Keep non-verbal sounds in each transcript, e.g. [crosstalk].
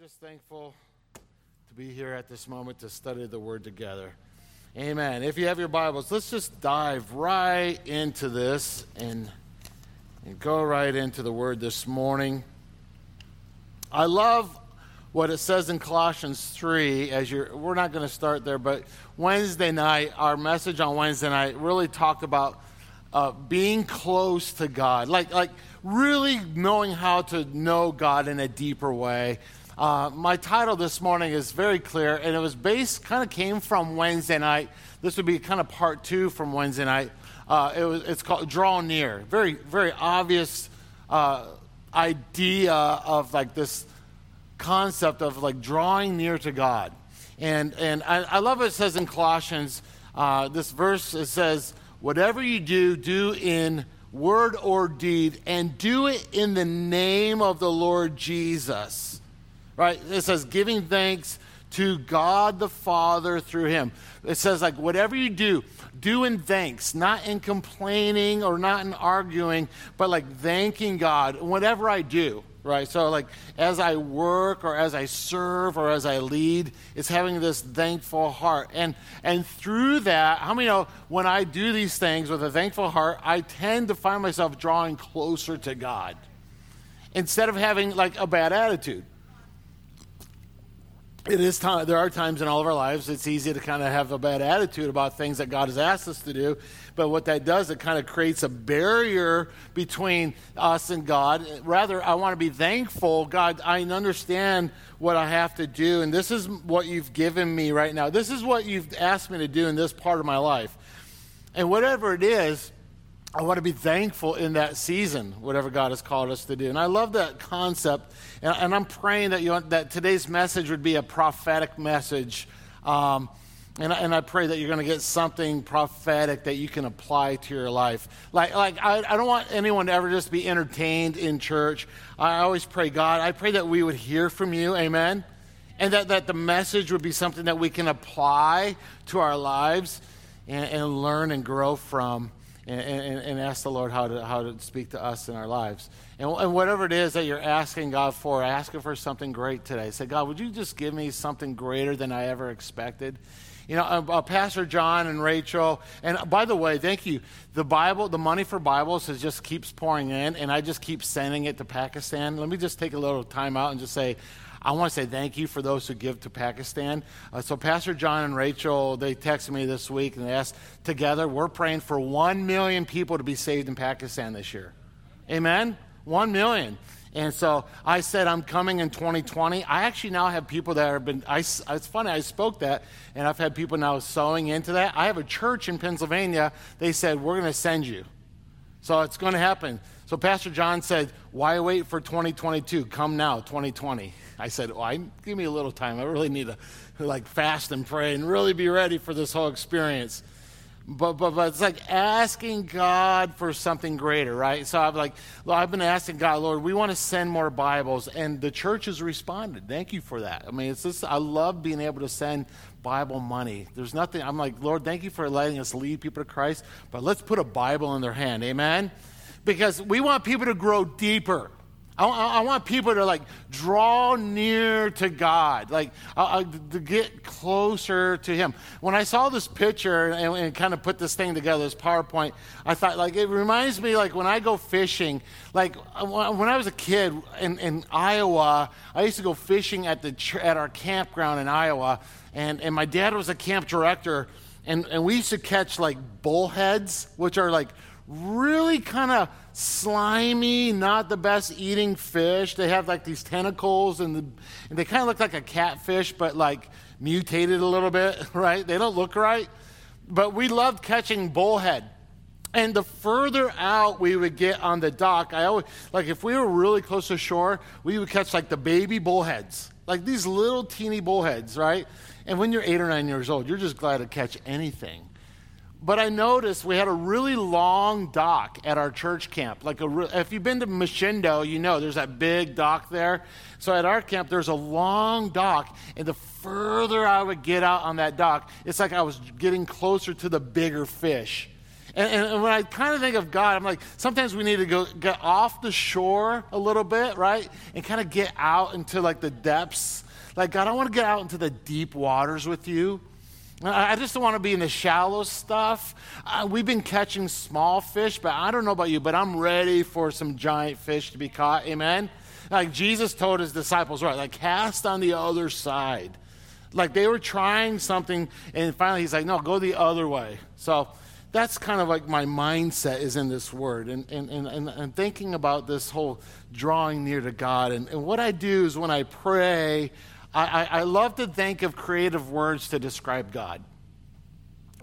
just thankful to be here at this moment to study the Word together. Amen. If you have your Bibles, let's just dive right into this and, and go right into the Word this morning. I love what it says in Colossians 3 as you're we're not going to start there but Wednesday night our message on Wednesday night really talked about uh, being close to God like like really knowing how to know God in a deeper way uh, my title this morning is very clear, and it was based, kind of came from Wednesday night. This would be kind of part two from Wednesday night. Uh, it was, it's called Draw Near. Very, very obvious uh, idea of like this concept of like drawing near to God. And, and I, I love what it says in Colossians, uh, this verse, it says, Whatever you do, do in word or deed, and do it in the name of the Lord Jesus right? It says giving thanks to God the Father through him. It says, like, whatever you do, do in thanks, not in complaining or not in arguing, but like thanking God, whatever I do, right? So, like, as I work or as I serve or as I lead, it's having this thankful heart. And, and through that, how many know when I do these things with a thankful heart, I tend to find myself drawing closer to God instead of having like a bad attitude it is time, there are times in all of our lives it's easy to kind of have a bad attitude about things that God has asked us to do. But what that does, it kind of creates a barrier between us and God. Rather, I want to be thankful. God, I understand what I have to do, and this is what you've given me right now. This is what you've asked me to do in this part of my life. And whatever it is, I want to be thankful in that season, whatever God has called us to do. And I love that concept. And, and I'm praying that, you, that today's message would be a prophetic message. Um, and, and, I pray that you're going to get something prophetic that you can apply to your life. Like, like I, I don't want anyone to ever just be entertained in church. I always pray, God, I pray that we would hear from you. Amen. And that, that the message would be something that we can apply to our lives and, and learn and grow from and, and, and, ask the Lord how to, how to speak to us in our lives. And, and whatever it is that you're asking God for, asking for something great today. Say, God, would you just give me something greater than I ever expected? You know, uh, uh, Pastor John and Rachel, and by the way, thank you. The Bible, the money for Bibles is just keeps pouring in, and I just keep sending it to Pakistan. Let me just take a little time out and just say, I want to say thank you for those who give to Pakistan. Uh, so, Pastor John and Rachel, they texted me this week and they asked together, we're praying for 1 million people to be saved in Pakistan this year. Amen? 1 million. And so I said, I'm coming in 2020. I actually now have people that have been, I, it's funny, I spoke that, and I've had people now sowing into that. I have a church in Pennsylvania. They said, We're going to send you. So it's going to happen. So Pastor John said, Why wait for 2022? Come now, 2020. I said, well, give me a little time. I really need to like fast and pray and really be ready for this whole experience. But, but, but it's like asking God for something greater, right? So I'm like, well, I've been asking God, Lord, we want to send more Bibles, and the church has responded. Thank you for that. I mean, it's just, I love being able to send Bible money. There's nothing, I'm like, Lord, thank you for letting us lead people to Christ, but let's put a Bible in their hand. Amen? Because we want people to grow deeper. I, I, want people to like draw near to God, like uh, to get closer to Him. When I saw this picture and, and, kind of put this thing together, this PowerPoint, I thought like it reminds me like when I go fishing. Like uh, when I was a kid in, in Iowa, I used to go fishing at the at our campground in Iowa, and and my dad was a camp director, and and we used to catch like bullheads, which are like really kind of slimy, not the best eating fish. They have like these tentacles and, the, and they kind of look like a catfish, but like mutated a little bit, [laughs] right? They don't look right. But we loved catching bullhead. And the further out we would get on the dock, I always, like if we were really close to shore, we would catch like the baby bullheads, like these little teeny bullheads, right? And when you're eight or nine years old, you're just glad to catch anything. But I noticed we had a really long dock at our church camp. Like re- if you've been to Machindo, you know there's that big dock there. So at our camp, there's a long dock, and the further I would get out on that dock, it's like I was getting closer to the bigger fish. And, and, when I kind of think of God, I'm like, sometimes we need to go get off the shore a little bit, right? And kind of get out into like the depths. Like, God, I want to get out into the deep waters with you. I just don't want to be in the shallow stuff. Uh, we've been catching small fish, but I don't know about you, but I'm ready for some giant fish to be caught. Amen? Like Jesus told his disciples, right, like cast on the other side. Like they were trying something, and finally he's like, no, go the other way. So that's kind of like my mindset is in this word and, and, and, and, thinking about this whole drawing near to God. And, and what I do is when I pray, I, I, I love to think of creative words to describe God.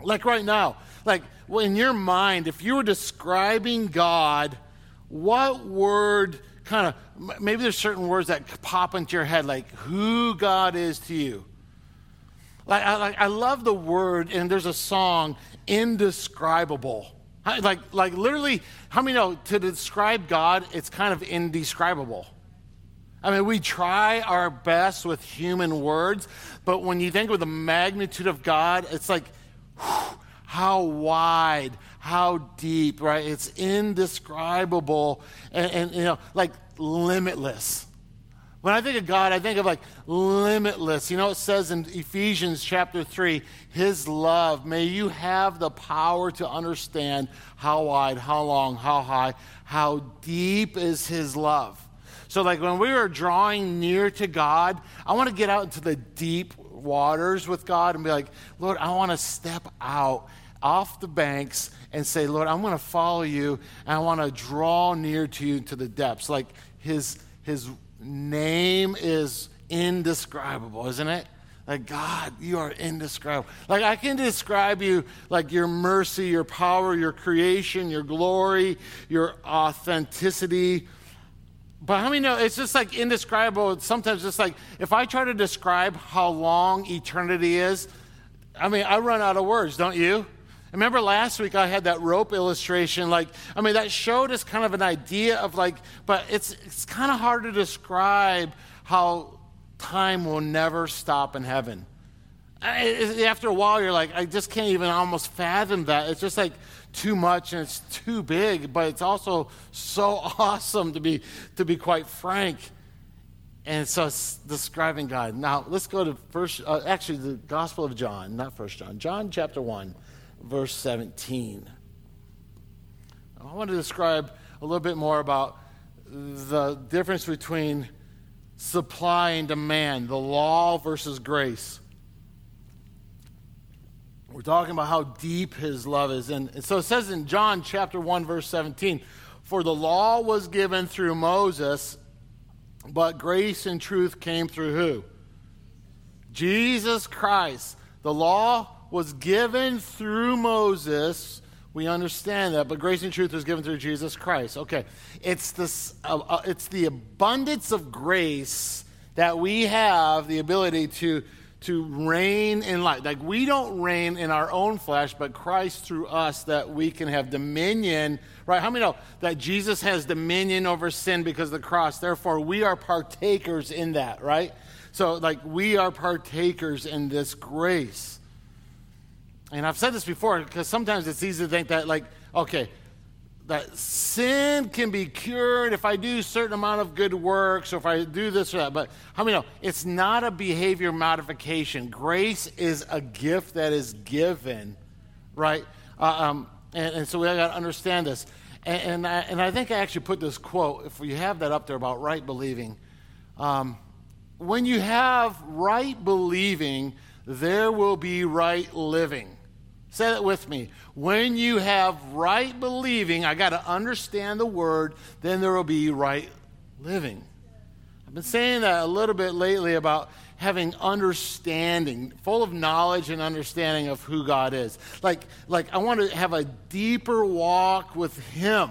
Like right now, like in your mind, if you were describing God, what word kind of, maybe there's certain words that pop into your head, like who God is to you. Like I, like, I love the word, and there's a song, indescribable. Like, like literally, how many know to describe God, it's kind of indescribable? I mean, we try our best with human words, but when you think of the magnitude of God, it's like, whew, how wide, how deep, right? It's indescribable and, and, you know, like limitless. When I think of God, I think of like limitless. You know, it says in Ephesians chapter 3, His love, may you have the power to understand how wide, how long, how high, how deep is His love. So, like when we are drawing near to God, I want to get out into the deep waters with God and be like, Lord, I want to step out off the banks and say, Lord, I'm going to follow you and I want to draw near to you to the depths. Like His, his name is indescribable, isn't it? Like, God, you are indescribable. Like, I can describe you like your mercy, your power, your creation, your glory, your authenticity. But how many know it's just like indescribable? Sometimes just like if I try to describe how long eternity is, I mean, I run out of words, don't you? Remember last week I had that rope illustration. Like, I mean, that showed us kind of an idea of like, but it's it's kind of hard to describe how time will never stop in heaven. I, after a while, you're like, I just can't even almost fathom that. It's just like too much and it's too big, but it's also so [laughs] awesome to be to be quite frank. And so it's describing God. Now let's go to first, uh, actually, the Gospel of John, not First John, John chapter one verse 17. I want to describe a little bit more about the difference between supply and demand, the law versus grace. We're talking about how deep his love is. And, and so it says in John chapter 1, verse 17 For the law was given through Moses, but grace and truth came through who? Jesus Christ. The law was given through Moses. We understand that, but grace and truth was given through Jesus Christ. Okay, it's this, uh, uh, it's the abundance of grace that we have the ability to to reign in life. Like we don't reign in our own flesh, but Christ through us that we can have dominion. Right? How many know that Jesus has dominion over sin because of the cross? Therefore, we are partakers in that. Right? So, like we are partakers in this grace. And I've said this before because sometimes it's easy to think that, like, okay, that sin can be cured if I do a certain amount of good works or if I do this or that. But how many know it's not a behavior modification? Grace is a gift that is given, right? Uh, um, and, and, so we got to understand this. And, and I, and, I, think I actually put this quote, if you have that up there about right believing. Um, when you have right believing, there will be right living. Say that with me. When you have right believing, I got to understand the word, then there will be right living. I've been saying that a little bit lately about having understanding, full of knowledge and understanding of who God is. Like, like I want to have a deeper walk with Him.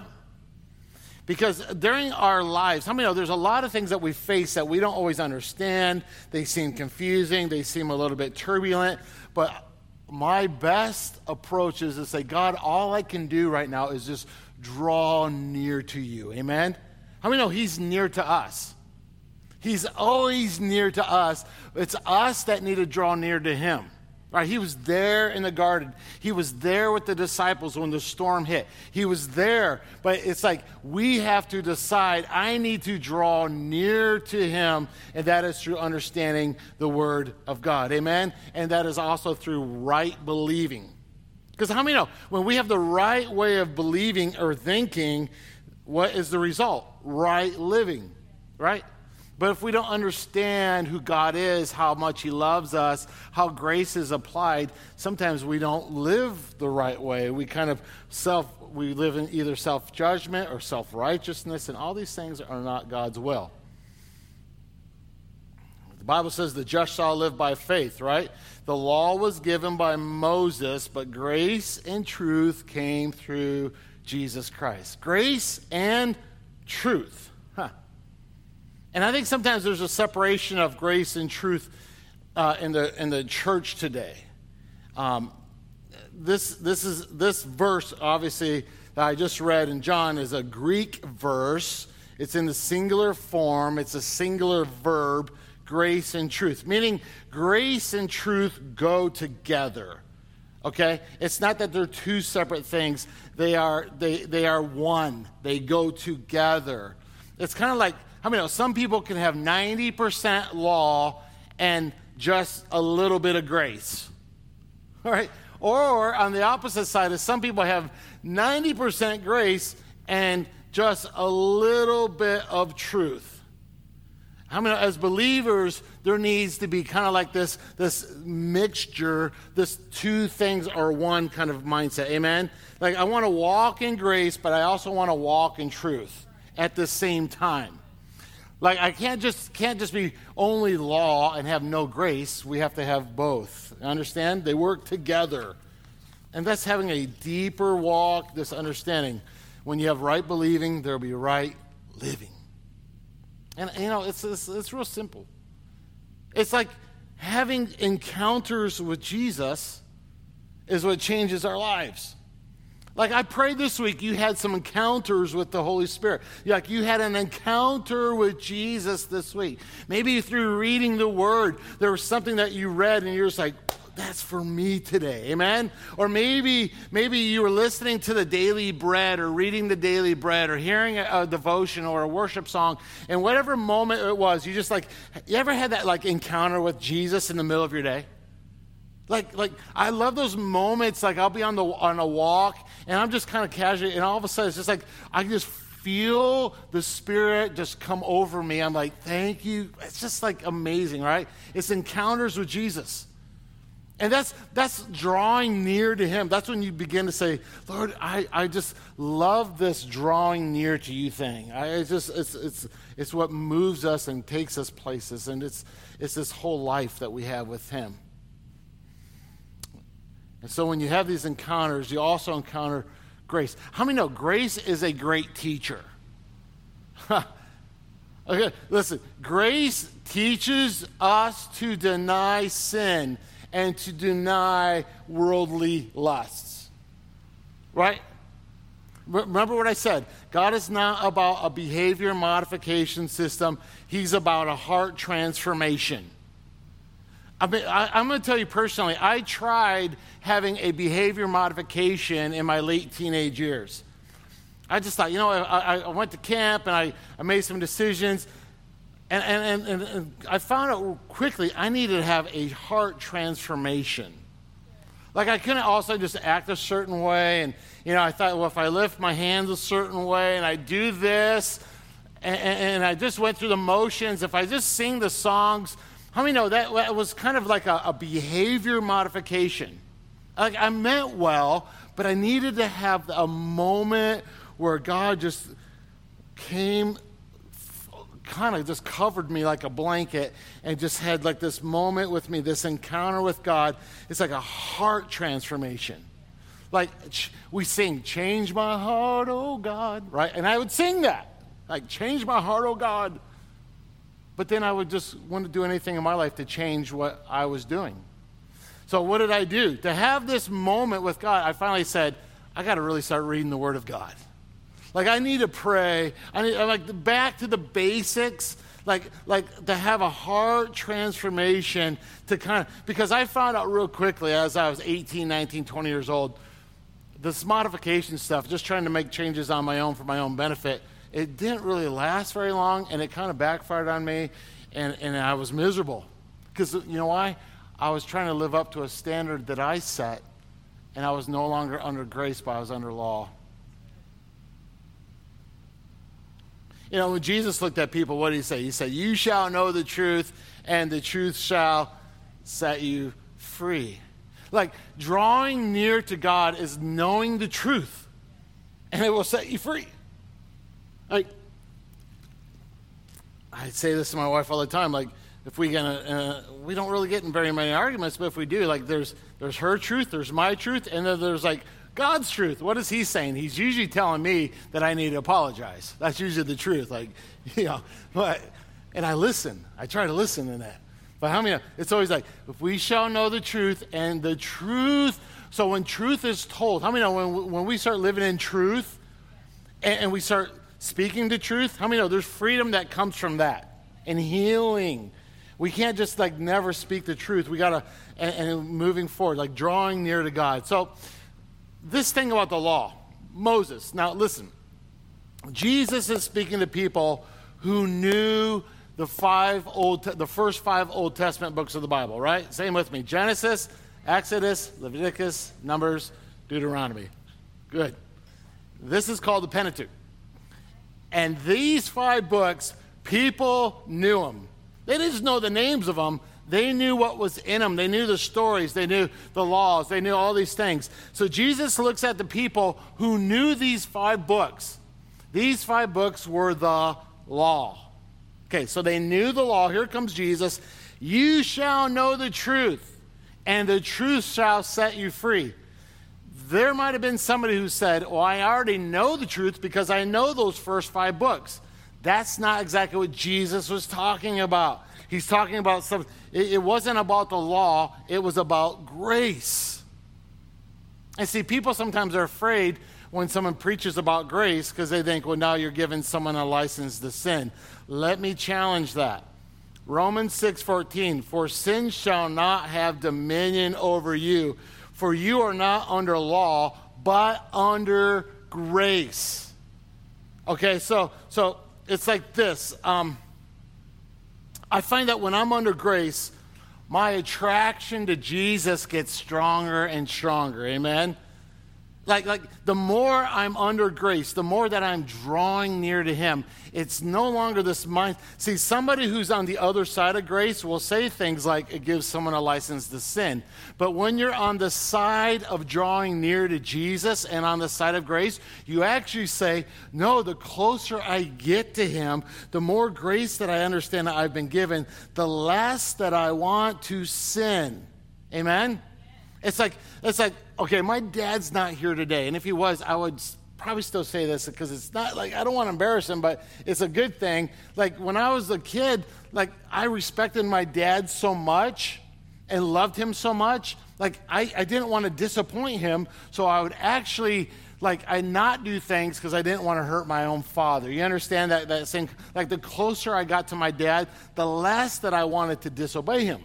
Because during our lives, how many know there's a lot of things that we face that we don't always understand? They seem confusing, they seem a little bit turbulent, but my best approach is to say, God, all I can do right now is just draw near to you. Amen? How many know He's near to us? He's always near to us. It's us that need to draw near to Him. Right? He was there in the garden. He was there with the disciples when the storm hit. He was there. But it's like we have to decide I need to draw near to him, and that is through understanding the word of God. Amen? And that is also through right believing. Because how many know when we have the right way of believing or thinking, what is the result? Right living, right? But if we don't understand who God is, how much He loves us, how grace is applied, sometimes we don't live the right way. We kind of self, we live in either self judgment or self righteousness, and all these things are not God's will. The Bible says the just shall live by faith, right? The law was given by Moses, but grace and truth came through Jesus Christ. Grace and truth. And I think sometimes there's a separation of grace and truth uh, in, the, in the church today. Um, this, this, is, this verse, obviously, that I just read in John is a Greek verse. It's in the singular form, it's a singular verb, grace and truth, meaning grace and truth go together. Okay? It's not that they're two separate things, they are, they, they are one, they go together. It's kind of like many know some people can have 90% law and just a little bit of grace? All right? Or on the opposite side is some people have 90% grace and just a little bit of truth. How many, as believers, there needs to be kind of like this, this mixture, this two things are one kind of mindset. Amen? Like, I want to walk in grace, but I also want to walk in truth at the same time. Like I can't just can't just be only law and have no grace. We have to have both. Understand? They work together. And that's having a deeper walk, this understanding. When you have right believing, there'll be right living. And you know, it's, it's, it's real simple. It's like having encounters with Jesus is what changes our lives. Like I prayed this week, you had some encounters with the Holy Spirit. Like you had an encounter with Jesus this week. Maybe through reading the Word, there was something that you read and you're just like, that's for me today amen or maybe maybe you were listening to the daily bread or reading the daily bread or hearing a, a, devotion or a worship song and whatever moment it was you just like you ever had that like encounter with jesus in the middle of your day like, like I love those moments. Like I'll be on the on a walk and I'm just kind of casual, and all of a sudden it's just like I can just feel the Spirit just come over me. I'm like, thank you. It's just like amazing, right? It's encounters with Jesus. And that's that's drawing near to him. That's when you begin to say, Lord, I, I just love this drawing near to you thing. I it's just it's it's it's what moves us and takes us places. And it's it's this whole life that we have with him. And so when you have these encounters, you also encounter grace. How many know grace is a great teacher? okay, listen. Grace teaches us to deny sin and to deny worldly lusts. Right? Remember what I said. God is not about a behavior modification system, He's about a heart transformation. I mean, I, am going to tell you personally, I tried having a behavior modification in my late teenage years. I just thought, you know, I, I went to camp and I, I made some decisions, and, and, and, and I found out quickly I needed to have a heart transformation. Like, I couldn't also just act a certain way, and, you know, I thought, well, if I lift my hands a certain way and I do this, and, and I just went through the motions, if I just sing the songs, how many know that, was kind of like a, a behavior modification? Like I meant well, but I needed to have a moment where God just came, kind of just covered me like a blanket and just had like this moment with me, this encounter with God. It's like a heart transformation. Like we sing, Change my heart, oh God, right? And I would sing that. Like, change my heart, oh God. But then I would just want to do anything in my life to change what I was doing. So what did I do? To have this moment with God, I finally said, I got to really start reading the Word of God. Like I need to pray. I need like back to the basics. like, like to have a heart transformation to kind of, because I found out real quickly as I was 18, 19, 20 years old, this modification stuff, just trying to make changes on my own for my own benefit, it didn't really last very long and it kind of backfired on me and, and I was miserable. Because you know why? I was trying to live up to a standard that I set and I was no longer under grace, but I was under law. You know, when Jesus looked at people, what did he say? He said, You shall know the truth, and the truth shall set you free. Like, drawing near to God is knowing the truth, and it will set you free. Like, I say this to my wife all the time. Like, if we gonna, uh, we don't really get in very many arguments, but if we do, like, there's there's her truth, there's my truth, and then there's like God's truth. What is he saying? He's usually telling me that I need to apologize. That's usually the truth. Like, [laughs] you know, but, and I listen. I try to listen to that. But how many, it's always like, if we shall know the truth and the truth. So when truth is told, how many know when, when we start living in truth and, and we start speaking the truth, how many know there's freedom that comes from that and healing. We can't just like never speak the truth. We got to, and, and moving forward, like drawing near to God. So, this thing about the law, Moses. Now, listen, Jesus is speaking to people who knew the five old, the first five Old Testament books of the Bible, right? Same with me: Genesis, Exodus, Leviticus, Numbers, Deuteronomy. Good. This is called the Pentateuch, and these five books, people knew them. They didn't just know the names of them; they knew what was in them. They knew the stories. They knew the laws. They knew all these things. So Jesus looks at the people who knew these five books. These five books were the law. Okay, so they knew the law. Here comes Jesus. You shall know the truth, and the truth shall set you free. There might have been somebody who said, Well, I already know the truth because I know those first five books. That's not exactly what Jesus was talking about. He's talking about something. It, it wasn't about the law, it was about grace. And see, people sometimes are afraid when someone preaches about grace because they think, well, now you're giving someone a license to sin. Let me challenge that. Romans 6:14 For sin shall not have dominion over you for you are not under law but under grace. Okay, so so it's like this. Um, I find that when I'm under grace, my attraction to Jesus gets stronger and stronger. Amen? Like, like the more I'm under grace, the more that I'm drawing near to Him, it's no longer this mind. See, somebody who's on the other side of grace will say things like it gives someone a license to sin. But when you're on the side of drawing near to Jesus and on the side of grace, you actually say, No, the closer I get to Him, the more grace that I understand that I've been given, the less that I want to sin. Amen? It's like, it's like, okay, my dad's not here today. And if he was, I would probably still say this because it's not like I don't want to embarrass him, but it's a good thing. Like when I was a kid, like I respected my dad so much and loved him so much. Like I, I didn't want to disappoint him, so I would actually like I not do things because I didn't want to hurt my own father. You understand that that thing? Like the closer I got to my dad, the less that I wanted to disobey him.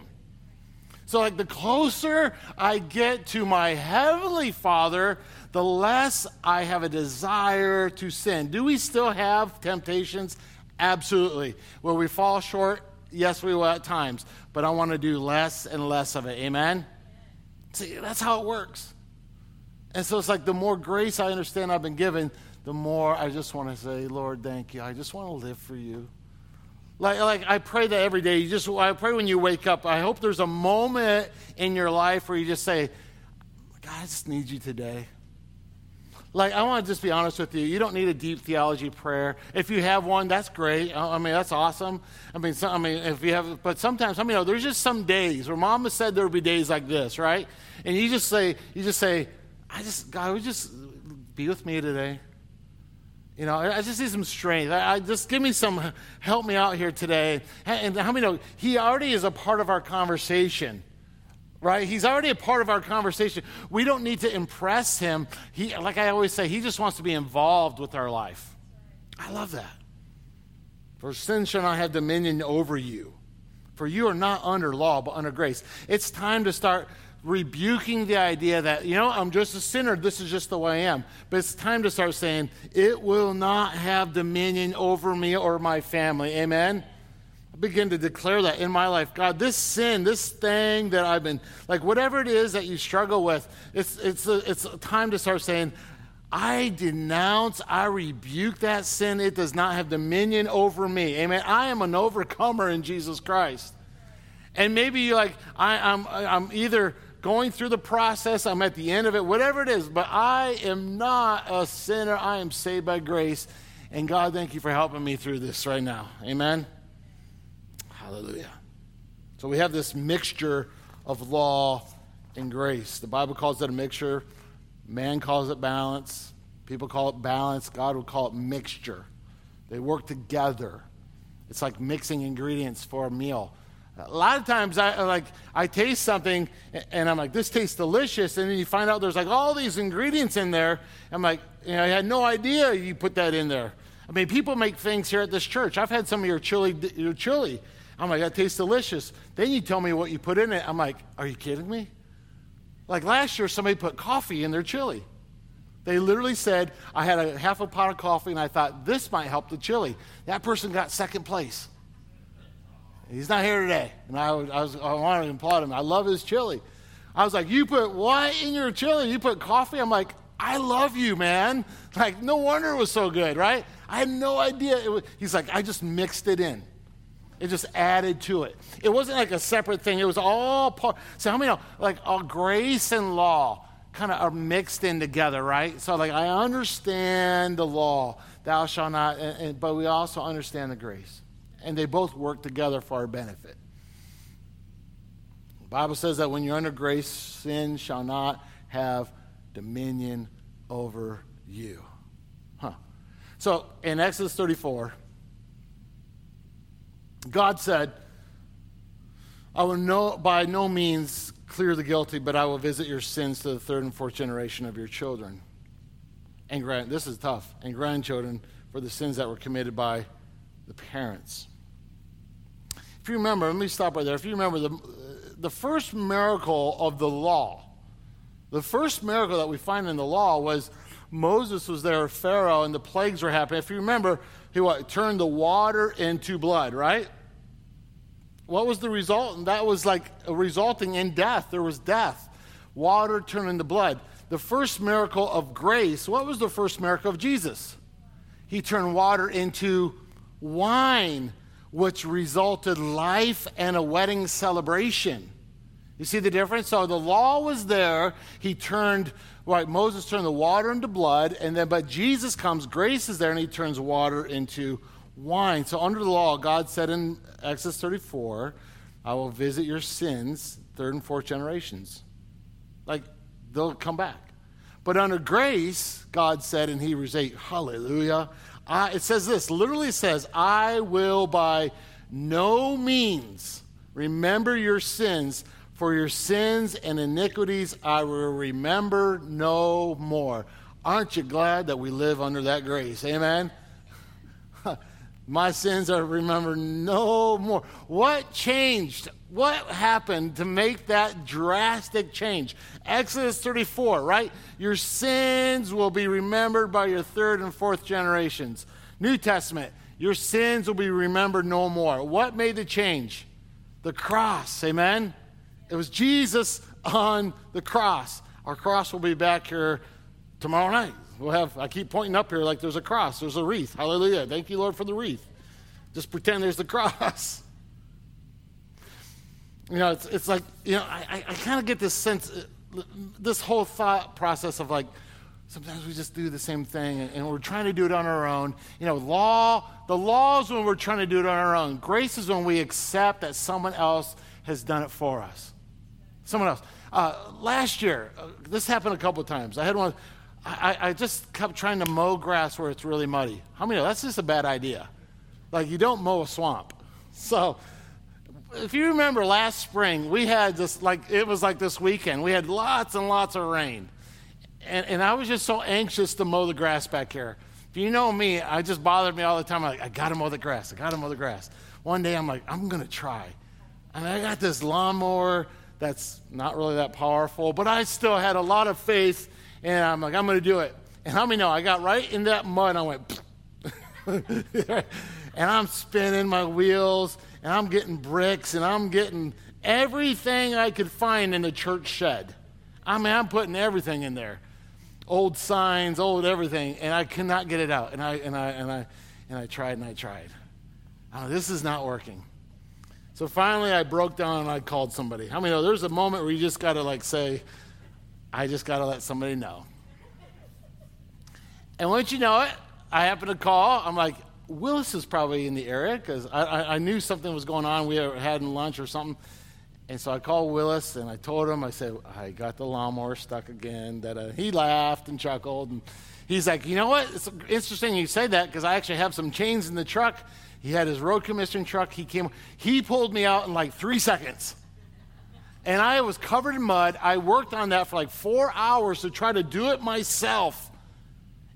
So, like, the closer I get to my Heavenly Father, the less I have a desire to sin. Do we still have temptations? Absolutely. Will we fall short? Yes, we will at times. But I want to do less and less of it. Amen? See, that's how it works. And so it's like the more grace I understand I've been given, the more I just want to say, Lord, thank you. I just want to live for you. Like, like I pray that every day. You just I pray when you wake up. I hope there's a moment in your life where you just say, God, I just need you today. Like, I want to just be honest with you. You don't need a deep theology prayer. If you have one, that's great. I mean, that's awesome. I mean, I mean, if you have, but sometimes, I mean, you know, there's just some days where Mama said there would be days like this, right? And you just say, you just say, I just, God, would just be with me today. You know, I just need some strength. I, I, just give me some, help me out here today. And how many know he already is a part of our conversation, right? He's already a part of our conversation. We don't need to impress him. He, like I always say, he just wants to be involved with our life. I love that. For sin shall not have dominion over you. For you are not under law, but under grace. It's time to start rebuking the idea that, you know, I'm just a sinner. This is just the way I am. But it's time to start saying, it will not have dominion over me or my family. Amen? I begin to declare that in my life. God, this sin, this thing that I've been, like whatever it is that you struggle with, it's, it's, a, it's a time to start saying, I denounce, I rebuke that sin. It does not have dominion over me. Amen. I am an overcomer in Jesus Christ. And maybe you're like, I, I'm, I'm either going through the process, I'm at the end of it, whatever it is, but I am not a sinner. I am saved by grace. And God, thank you for helping me through this right now. Amen. Hallelujah. So we have this mixture of law and grace. The Bible calls it a mixture, man calls it balance, people call it balance, God would call it mixture. They work together. It's like mixing ingredients for a meal. A lot of times I like I taste something and I'm like, this tastes delicious, and then you find out there's like all these ingredients in there. I'm like, you know, I had no idea you put that in there. I mean, people make things here at this church. I've had some of your chili, your chili. I'm like, that tastes delicious. Then you tell me what you put in it. I'm like, are you kidding me? Like last year, somebody put coffee in their chili. They literally said, I had a half a pot of coffee and I thought this might help the chili. That person got second place. He's not here today. And I, was, I, was, I wanted to applaud him. I love his chili. I was like, You put what in your chili? You put coffee? I'm like, I love you, man. [laughs] Like, no wonder it was so good, right? I had no idea. Was, he's like, I just mixed it in. It just added to it. It wasn't like a separate thing. It was all part. So how many know, like, all grace and law kind of are mixed in together, right? So, like, I understand the law, thou shalt not, and, and, but we also understand the grace. And they both work together for our benefit. The Bible says that when you're under grace, sin shall not have dominion over you. Huh. So, in Exodus 34, God said, I will no, by no means clear the guilty, but I will visit your sins to the third and fourth generation of your children. And grand, this is tough, and grandchildren for the sins that were committed by the parents. If you remember, let me stop right there. If you remember, the, the first miracle of the law, the first miracle that we find in the law was Moses was there, Pharaoh, and the plagues were happening. If you remember, he what, turned the water into blood, right? What was the result? And that was like resulting in death. There was death. Water turned into blood. The first miracle of grace, what was the first miracle of Jesus? He turned water into wine, which resulted life and a wedding celebration. You see the difference? So the law was there. He turned right, Moses turned the water into blood, and then but Jesus comes, grace is there, and he turns water into wine. So under the law, God said in Exodus 34, I will visit your sins, third and fourth generations. Like they'll come back. But under grace, God said in Hebrews 8, hallelujah. I, it says this, literally says, I will by no means remember your sins for your sins and iniquities I will remember no more. Aren't you glad that we live under that grace? Amen? [laughs] My sins are remembered no more. What changed? What happened to make that drastic change? Exodus 34, right? Your sins will be remembered by your third and fourth generations. New Testament, your sins will be remembered no more. What made the change? The cross, amen? It was Jesus on the cross. Our cross will be back here tomorrow night. We'll have, I keep pointing up here like there's a cross, there's a wreath. Hallelujah. Thank you, Lord, for the wreath. Just pretend there's the [laughs] cross. You know, it's, it's like, you know, I, I kind of get this sense, uh, this whole thought process of like, sometimes we just do the same thing and, and, we're trying to do it on our own. You know, law, the law is when we're trying to do it on our own. Grace is when we accept that someone else has done it for us. Someone else. Uh, last year, uh, this happened a couple of times. I had one, I, I, just kept trying to mow grass where it's really muddy. How many that's just a bad idea? Like, you don't mow a swamp. So, if you remember last spring, we had this, like, it was like this weekend. We had lots and lots of rain. And, and I was just so anxious to mow the grass back here If you know me, I just bothered me all the time. I'm like, I got to mow the grass. I got to mow the grass. One day I'm like, I'm to try. And I got this lawnmower that's not really that powerful, but I still had a lot of faith. And I'm like, I'm going to do it. And how many know? I got right in that mud. I went, [laughs] and I'm spinning my wheels, and I'm getting bricks, and I'm getting everything I could find in the church shed. I mean, I'm putting everything in there old signs, old everything, and I could not get it out. And I, and I, and I, and I tried and I tried. Oh, this is not working. So finally, I broke down and I called somebody. How many know there's a moment where you just got to like say, I just got to let somebody know. And once you know it, I happen to call. I'm like, Willis is probably in the area because I, I, I, knew something was going on. We were having lunch or something. And so I called Willis and I told him, I said, I got the lawnmower stuck again. That He laughed and chuckled. And he's like, you know what? It's interesting you say that because I actually have some chains in the truck. He had his road commissioning truck. He came, he pulled me out in like three seconds. And I was covered in mud. I worked on that for like four hours to try to do it myself.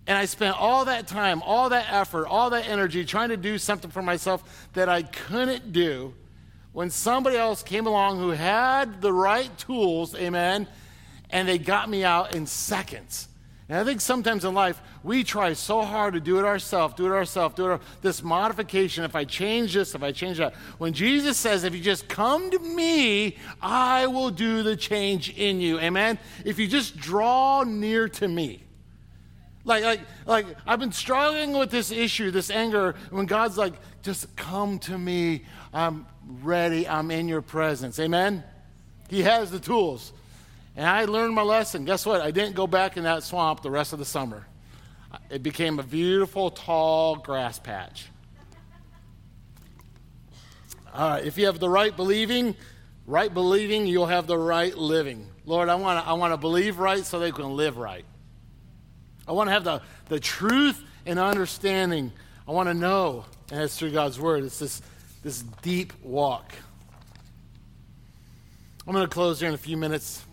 And I spent all that time, all that effort, all that energy trying to do something for myself that I couldn't do when somebody else came along who had the right tools, amen, and they got me out in seconds. And I think sometimes in life, we try so hard to do it ourselves, do it ourselves, do it our, this modification. If I change this, if I change that. When Jesus says, if you just come to me, I will do the change in you. Amen? If you just draw near to me. Like, like, like I've been struggling with this issue, this anger, when God's like, just come to me. I'm ready. I'm in your presence. Amen? He has the tools. And I learned my lesson. Guess what? I didn't go back in that swamp the rest of the summer. It became a beautiful, tall grass patch. All right, if you have the right believing, right believing, you'll have the right living. Lord, I want to I wanna believe right so they can live right. I want to have the, the truth and understanding. I want to know, and it's through God's word. It's this this deep walk. I'm going to close here in a few minutes.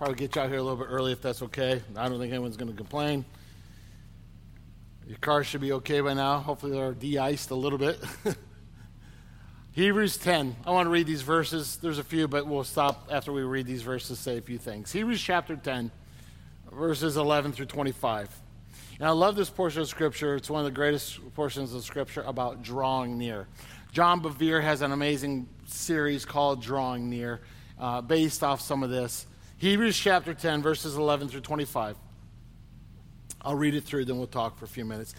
Probably get you out here a little bit early if that's okay. I don't think anyone's going to complain. Your car should be okay by now. Hopefully, they're de iced a little bit. [laughs] Hebrews 10. I want to read these verses. There's a few, but we'll stop after we read these verses, say a few things. Hebrews chapter 10, verses 11 through 25. And I love this portion of Scripture. It's one of the greatest portions of Scripture about drawing near. John Bevere has an amazing series called Drawing Near, uh, based off some of this. Hebrews chapter 10, verses 11 through 25. I'll read it through, then we'll talk for a few minutes.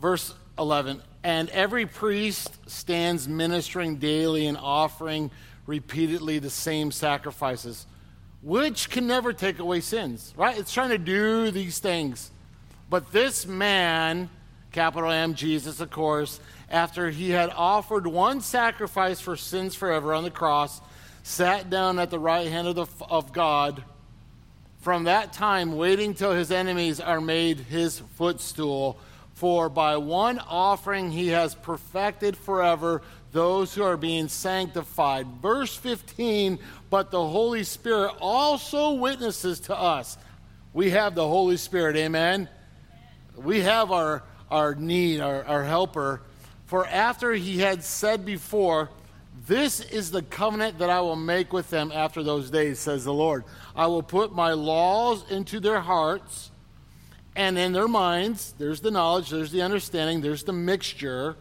Verse 11 And every priest stands ministering daily and offering repeatedly the same sacrifices, which can never take away sins, right? It's trying to do these things. But this man, capital M, Jesus, of course, after he had offered one sacrifice for sins forever on the cross, sat down at the right hand of, the, of God. From that time, waiting till his enemies are made his footstool. For by one offering he has perfected forever those who are being sanctified. Verse 15, but the Holy Spirit also witnesses to us. We have the Holy Spirit, amen? We have our, our need, our, our helper. For after he had said before, This is the covenant that I will make with them after those days, says the Lord. I will put my laws into their hearts and in their minds. There's the knowledge, there's the understanding, there's the mixture.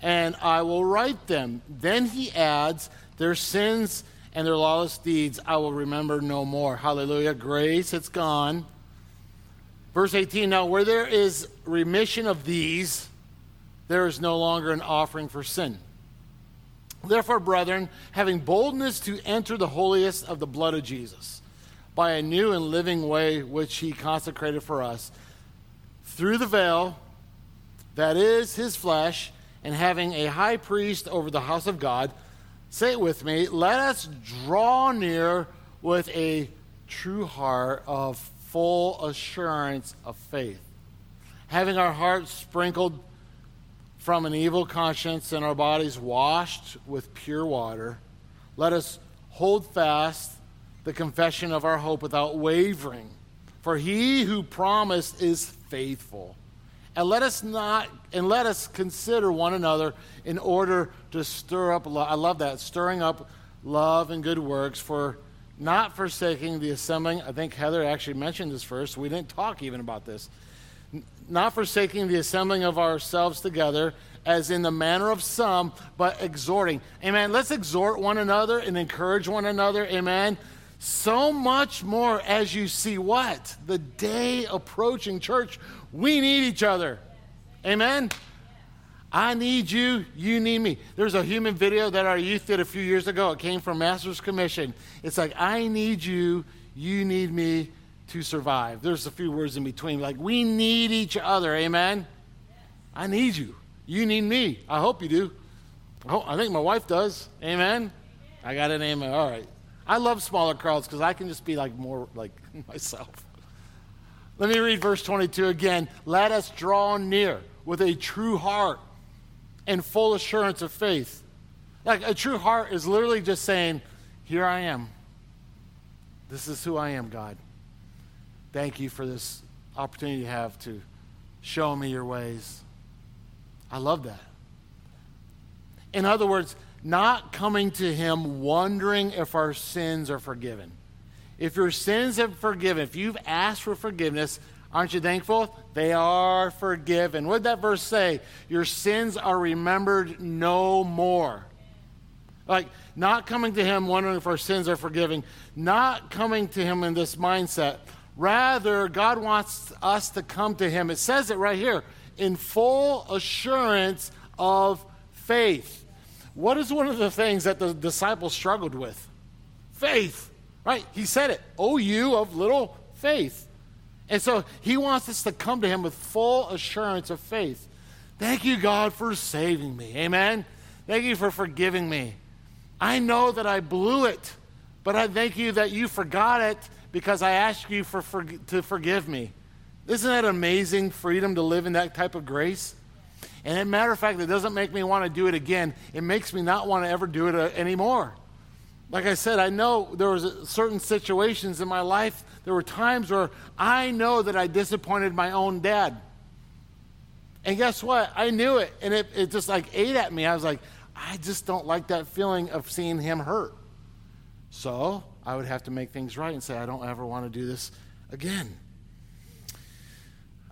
And I will write them. Then he adds, Their sins and their lawless deeds I will remember no more. Hallelujah. Grace, it's gone. Verse 18 Now, where there is remission of these, there is no longer an offering for sin. Therefore, brethren, having boldness to enter the holiest of the blood of Jesus, by a new and living way which he consecrated for us, through the veil, that is his flesh, and having a high priest over the house of God, say it with me, let us draw near with a true heart of full assurance of faith, having our hearts sprinkled from an evil conscience and our bodies washed with pure water, let us hold fast the confession of our hope without wavering. For he who promised is faithful. And let us not, and let us consider one another in order to stir up love. I love that, stirring up love and good works for not forsaking the assembling. I think Heather actually mentioned this first. We didn't talk even about this. Not forsaking the assembling of ourselves together, as in the manner of some, but exhorting. Amen. Let's exhort one another and encourage one another. Amen. So much more as you see what? The day approaching, church. We need each other. Amen? I need you, you need me. There's a human video that our youth did a few years ago. It came from Master's Commission. It's like, I need you, you need me to survive. There's a few words in between, like, we need each other. Amen? I need you. You need me. I hope you do. Oh, I think my wife does. Amen? I got an amen. All right. I love smaller crowds because I can just be like more like [laughs] myself. Let me read verse 22 again. Let us draw near with a true heart and full assurance of faith. Like a true heart is literally just saying, Here I am. This is who I am, God. Thank you for this opportunity you have to show me your ways. I love that. In other words, not coming to Him wondering if our sins are forgiven. If your sins have forgiven, if you've asked for forgiveness, aren't you thankful? They are forgiven. What did that verse say? Your sins are remembered no more. Like, not coming to Him wondering if our sins are forgiven, not coming to Him in this mindset. Rather, God wants us to come to Him. It says it right here in full assurance of faith. What is one of the things that the disciples struggled with? Faith. Right? He said it. Oh, you of little faith. And so he wants us to come to him with full assurance of faith. Thank you, God, for saving me. Amen. Thank you for forgiving me. I know that I blew it, but I thank you that you forgot it because I ask you for, for, to forgive me. Isn't that amazing freedom to live in that type of grace? And as a matter of fact, it doesn't make me want to do it again. It makes me not want to ever do it uh, anymore. Like I said, I know there was certain situations in my life. There were times where I know that I disappointed my own dad. And guess what? I knew it, and it, it just like ate at me. I was like, I just don't like that feeling of seeing him hurt. So I would have to make things right and say, I don't ever want to do this again.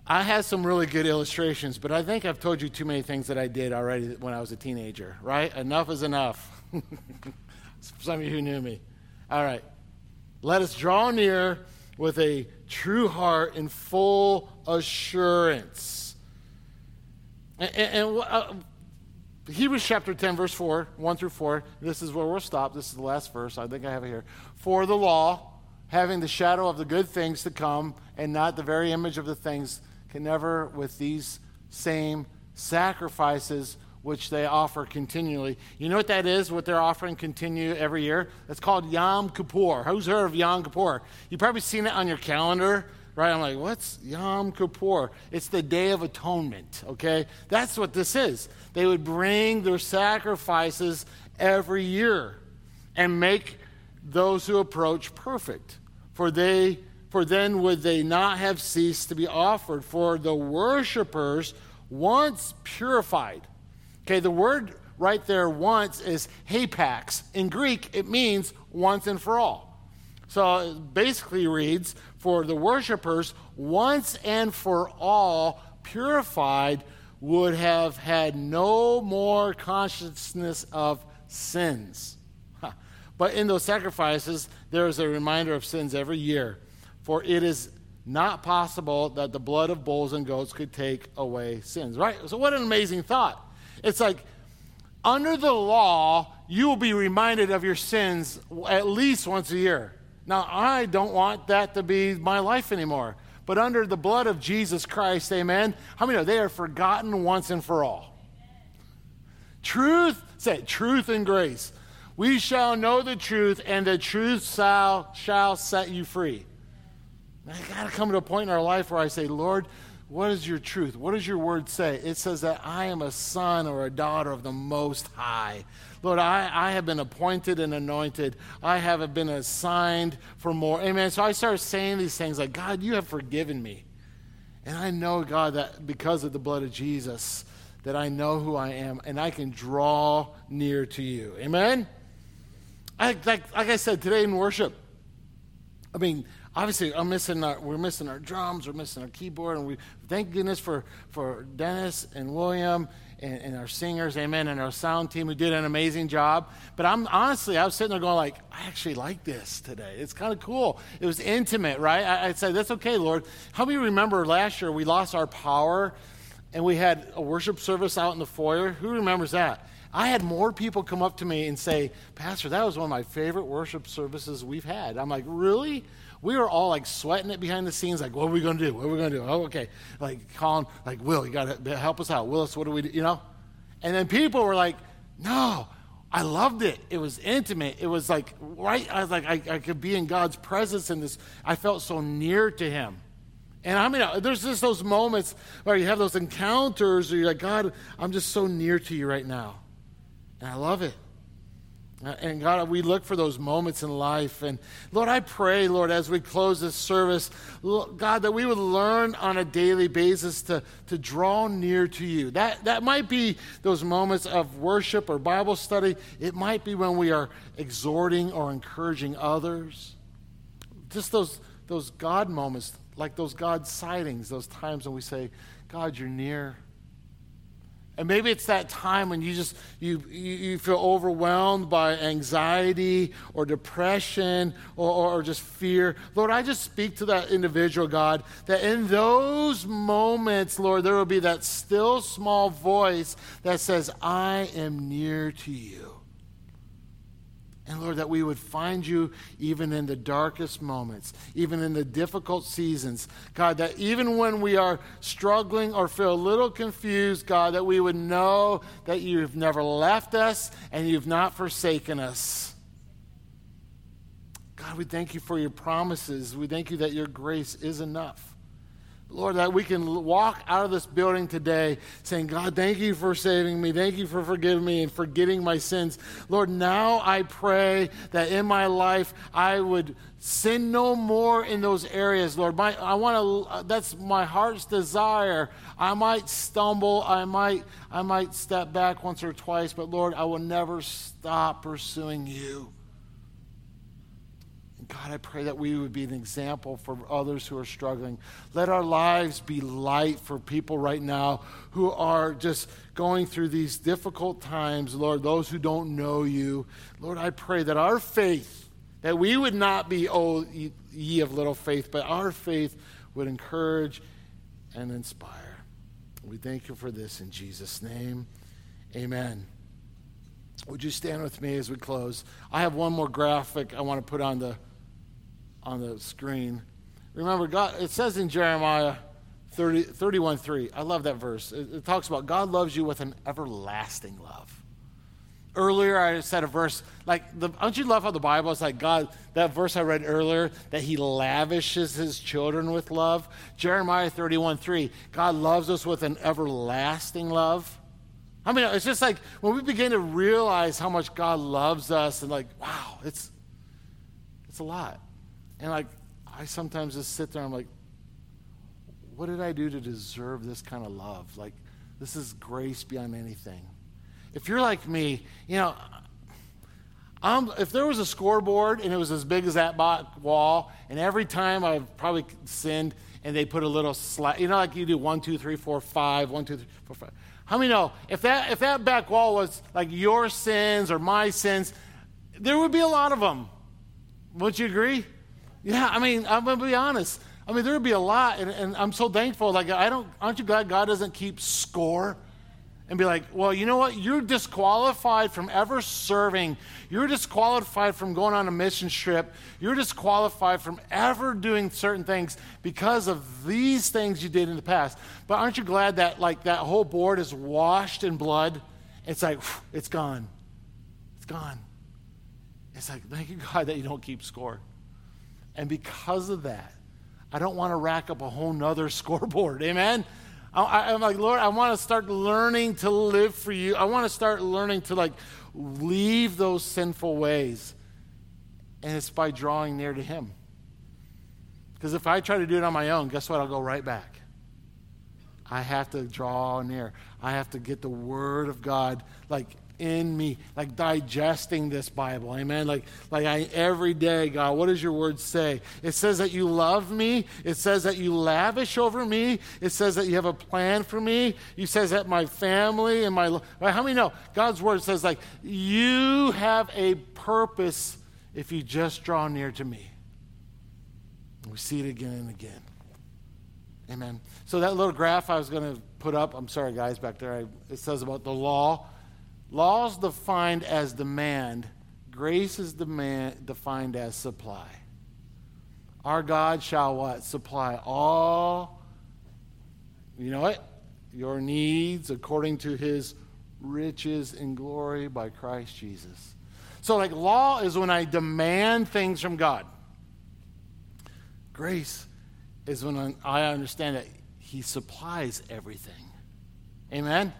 I had some really good illustrations, but I think I've told you too many things that I did already when I was a teenager, right? Enough is enough. [laughs] Some of you who knew me. All right. Let us draw near with a true heart and full assurance. And, and uh, Hebrews chapter 10, verse 4, 1 through 4, this is where we'll stop. This is the last verse. I think I have it here. For the law, having the shadow of the good things to come, and not the very image of the things, can never, with these same sacrifices, which they offer continually. You know what that is, what they're offering continue every year? It's called Yom Kippur. Who's heard of Yom Kippur? You've probably seen it on your calendar, right? I'm like, what's Yom Kippur? It's the Day of Atonement, okay? That's what this is. They would bring their sacrifices every year and make those who approach perfect. For they for then would they not have ceased to be offered for the worshipers once purified Okay, the word right there once is hapax. In Greek, it means once and for all. So it basically reads, for the worshipers, once and for all purified, would have had no more consciousness of sins. But in those sacrifices, there is a reminder of sins every year. For it is not possible that the blood of bulls and goats could take away sins. Right? So, what an amazing thought. It's like under the law, you will be reminded of your sins at least once a year. Now, I don't want that to be my life anymore. But under the blood of Jesus Christ, amen, how many know they are forgotten once and for all? Truth, say truth and grace. We shall know the truth, and the truth shall, shall set you free. I got to come to a point in our life where I say, Lord, what is your truth? What does your word say? It says that I am a son or a daughter of the Most High. Lord, I, I have been appointed and anointed. I have been assigned for more. Amen. So I started saying these things like, God, you have forgiven me. And I know, God, that because of the blood of Jesus, that I know who I am and I can draw near to you. Amen? I, like, like I said today in worship, I mean, obviously I'm missing our, we're missing our drums, we're missing our keyboard, and we thank goodness for, for Dennis and William and, and, our singers, amen, and our sound team who did an amazing job. But I'm honestly, I was sitting there going like, I actually like this today. It's kind of cool. It was intimate, right? I, I'd that's okay, Lord. How many remember last year we lost our power and we had a worship service out in the foyer? Who remembers that? I had more people come up to me and say, Pastor, that was one of my favorite worship services we've had. I'm like, really? We were all like sweating it behind the scenes, like, what are we going to do? What are we going to do? Oh, okay. Like, calling, like, Will, you got to help us out. Willis, what do we do? You know? And then people were like, no, I loved it. It was intimate. It was like, right? I was like, I, I could be in God's presence in this. I felt so near to Him. And I mean, uh, there's just those moments where you have those encounters where you're like, God, I'm just so near to you right now. And I love it. And God, we look for those moments in life. And Lord, I pray, Lord, as we close this service, God, that we would learn on a daily basis to, to draw near to you. That, that might be those moments of worship or Bible study. It might be when we are exhorting or encouraging others. Just those, those God moments, like those God sightings, those times when we say, God, you're near. And maybe it's that time when you just you, you, feel overwhelmed by anxiety or depression or, or, just fear. Lord, I just speak to that individual, God, that in those moments, Lord, there will be that still small voice that says, I am near to you. And Lord, that we would find you even in the darkest moments, even in the difficult seasons. God, that even when we are struggling or feel a little confused, God, that we would know that you've never left us and you've not forsaken us. God, we thank you for your promises. We thank you that your grace is enough. Lord, that we can walk out of this building today saying, God, thank you for saving me. Thank you for forgiving me and forgetting my sins. Lord, now I pray that in my life I would sin no more in those areas, Lord. My, I want to, that's my heart's desire. I might stumble. I might, I might step back once or twice, but Lord, I will never stop pursuing you. God, I pray that we would be an example for others who are struggling. Let our lives be light for people right now who are just going through these difficult times, Lord, those who don't know you. Lord, I pray that our faith, that we would not be, oh, ye of little faith, but our faith would encourage and inspire. We thank you for this in Jesus' name. Amen. Would you stand with me as we close? I have one more graphic I want to put on the on the screen. Remember, God, it says in Jeremiah 30, 31 3, I love that verse. It, it talks about God loves you with an everlasting love. Earlier, I said a verse like, the, don't you love how the Bible is like God, that verse I read earlier, that He lavishes His children with love? Jeremiah 31 3, God loves us with an everlasting love. I mean, it's just like when we begin to realize how much God loves us, and like, wow, it's, it's a lot. And like, I sometimes just sit there and I'm like, what did I do to deserve this kind of love? Like, this is grace beyond anything. If you're like me, you know, I'm, if there was a scoreboard and it was as big as that wall, and every time I've probably sinned, and they put a little slide, you know, like you do one, two, three, four, five, one, two, three, four, five. How many know if that if that back wall was like your sins or my sins, there would be a lot of them. Would you agree? Yeah, I mean, I'm going to be honest. I mean, there would be a lot, and, and, I'm so thankful. Like, I don't, aren't you glad God doesn't keep score and be like, well, you know what? You're disqualified from ever serving. You're disqualified from going on a mission trip. You're disqualified from ever doing certain things because of these things you did in the past. But aren't you glad that, like, that whole board is washed in blood? It's like, it's gone. It's gone. It's like, thank you, [laughs] God, that you don't keep score. And because of that, I don't want to rack up a whole nother [laughs] scoreboard. Amen? I, am like, Lord, I want to start learning to live for you. I want to start learning to like leave those sinful ways. And it's by drawing near to Him. Because if I try to do it on my own, guess what? I'll go right back. I have to draw near. I have to get the Word of God like in me, like digesting this Bible. Amen. Like, like I every day, God, what does your word say? It says that you love me. It says that you lavish over me. It says that you have a plan for me. You says that my family and my how many know God's word says like you have a purpose if you just draw near to me. We see it again and again. Amen. So that little graph I was going to put up, I'm sorry guys back there. I, it says about the law Law is defined as demand, grace is demand, defined as supply. Our God shall what? Supply all, you know what? Your needs according to his riches and glory by Christ Jesus. So, like, law is when I demand things from God. Grace is when I understand that he supplies everything. Amen?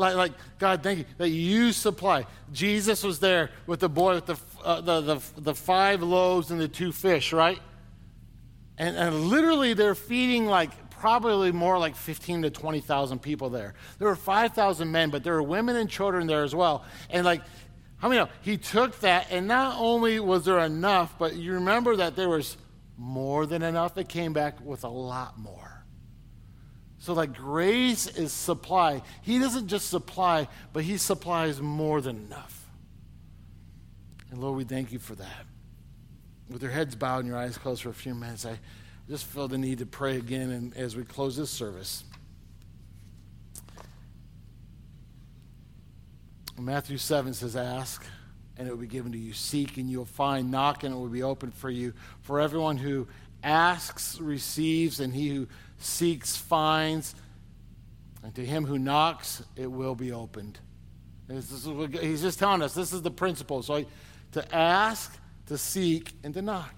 Like, like, God, thank you that you supply. Jesus was there with the boy with the, uh, the, the, the, five loaves and the two fish, right? And, and literally, they're feeding like probably more like 15 to 20,000 people there. There were 5,000 men, but there were women and children there as well. And like, how many know? He took that, and not only was there enough, but you remember that there was more than enough. It came back with a lot more. So that grace is supply. He doesn't just supply, but He supplies more than enough. And Lord, we thank you for that. With your heads bowed and your eyes closed for a few minutes, I just feel the need to pray again and as we close this service. Matthew 7 says, Ask, and it will be given to you. Seek, and you'll find. Knock, and it will be opened for you. For everyone who asks receives, and he who seeks finds, and to him who knocks, it will be opened. he's just telling us this is the principle. So to ask, to seek, and to knock.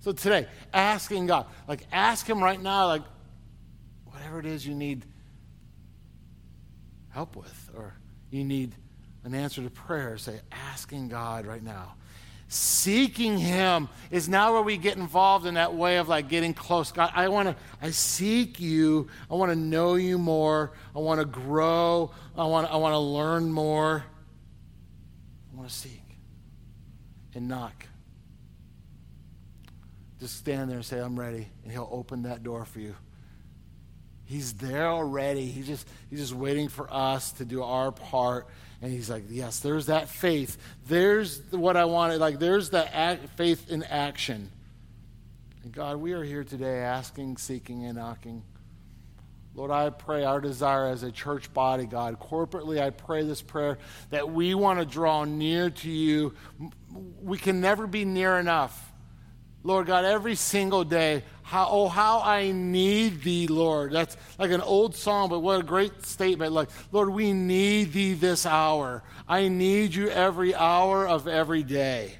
So today, asking God, like ask Him right now, like whatever it is you need help with, or you need an answer to prayer, say, asking God right now seeking him is now where we get involved in that way of like getting close. God i want to i seek you. I want to know you more. I want to grow. I want i want to learn more. I want to seek and knock. Just stand there and say i'm ready and he'll open that door for you. He's there already. He's just he's just waiting for us to do our part and he's like, Yes, there's that faith. There's what I wanted. Like, there's that act, faith in action. And God, we are here today asking, seeking, and knocking. Lord, I pray our desire as a church body, God, corporately, I pray this prayer that we want to draw near to you. We can never be near enough. Lord God, every single day, how, oh, how I need thee, Lord. That's like an old song, but what a great statement. Like, Lord, we need thee this hour. I need you every hour of every day.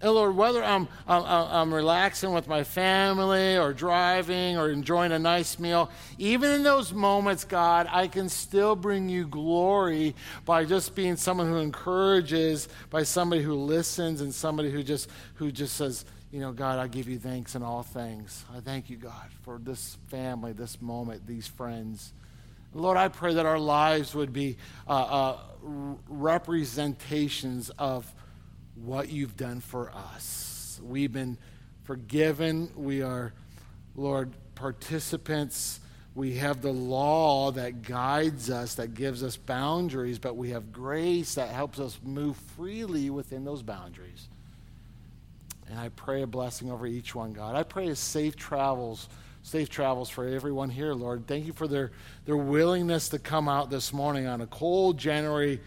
And Lord, whether I'm, I'm, I'm relaxing with my family or driving or enjoying a nice meal, even in those moments, God, I can still bring you glory by just being someone who encourages, by somebody who listens, and somebody who just, who just says, you know, God, I give you thanks in all things. I thank you, God, for this family, this moment, these friends. Lord, I pray that our lives would be uh, uh, representations of what you've done for us. We've been forgiven. We are, Lord, participants. We have the law that guides us, that gives us boundaries, but we have grace that helps us move freely within those boundaries. And I pray a blessing over each one, God. I pray a safe travels, safe travels for everyone here, Lord. Thank you for their, their willingness to come out this morning on a cold January,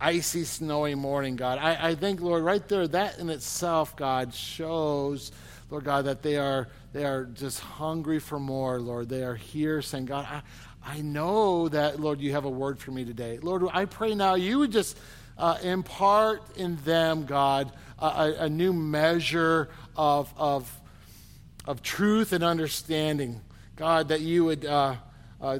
icy, snowy morning, God. I, I think, Lord, right there, that in itself, God, shows, Lord God, that they are they are just hungry for more, Lord. They are here saying, God, I, I know that, Lord, you have a word for me today. Lord, I pray now you would just uh, impart in them, God, a, a new measure of, of, of truth and understanding. God, that you would uh, uh,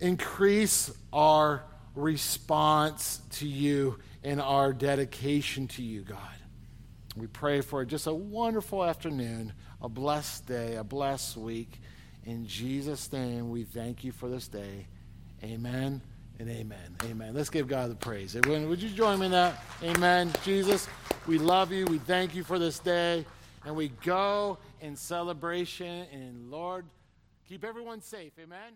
increase our response to you and our dedication to you, God. We pray for just a wonderful afternoon, a blessed day, a blessed week. In Jesus' name, we thank you for this day. Amen and amen. Amen. Let's give God the praise. Would you join me in that? Amen. Jesus, we love you. We thank you for this day. And we go in celebration. And Lord, keep everyone safe. Amen.